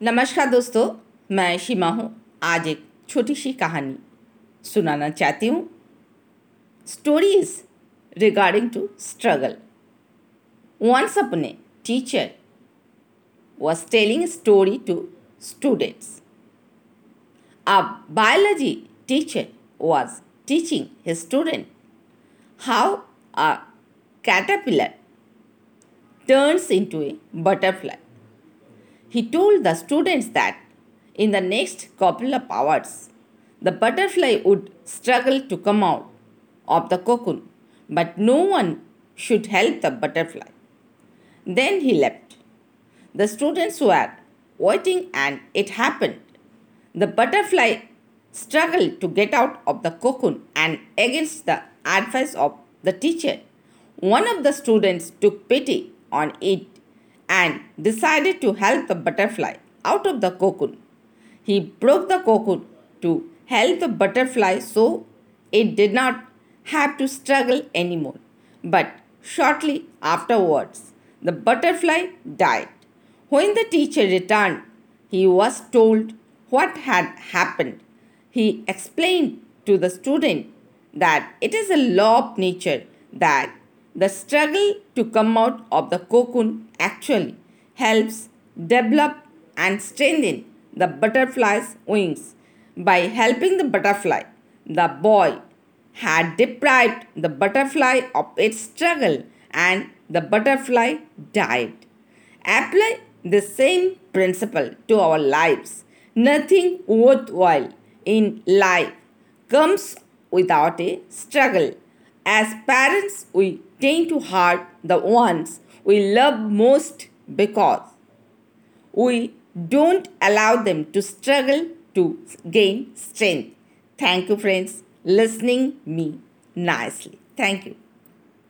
नमस्कार दोस्तों, मैं शिमा हूँ। आज एक छोटी सी कहानी सुनाना चाहती हूँ। Stories regarding to struggle once अपने teacher was telling story to students a biology teacher was teaching his student how a caterpillar turns into a butterfly he told the students that in the next couple of hours, the butterfly would struggle to come out of the cocoon, but no one should help the butterfly. Then he left. The students were waiting, and it happened. The butterfly struggled to get out of the cocoon, and against the advice of the teacher, one of the students took pity on it and decided to help the butterfly out of the cocoon. He broke the cocoon to help the butterfly so it did not have to struggle anymore. But shortly afterwards, the butterfly died. When the teacher returned, he was told what had happened. He explained to the student that it is a law of nature that the struggle to come out of the cocoon actually helps develop and strengthen the butterfly's wings. By helping the butterfly, the boy had deprived the butterfly of its struggle and the butterfly died. Apply the same principle to our lives. Nothing worthwhile in life comes without a struggle. As parents, we tend to hurt the ones we love most because we don't allow them to struggle to gain strength. Thank you, friends, listening me nicely. Thank you.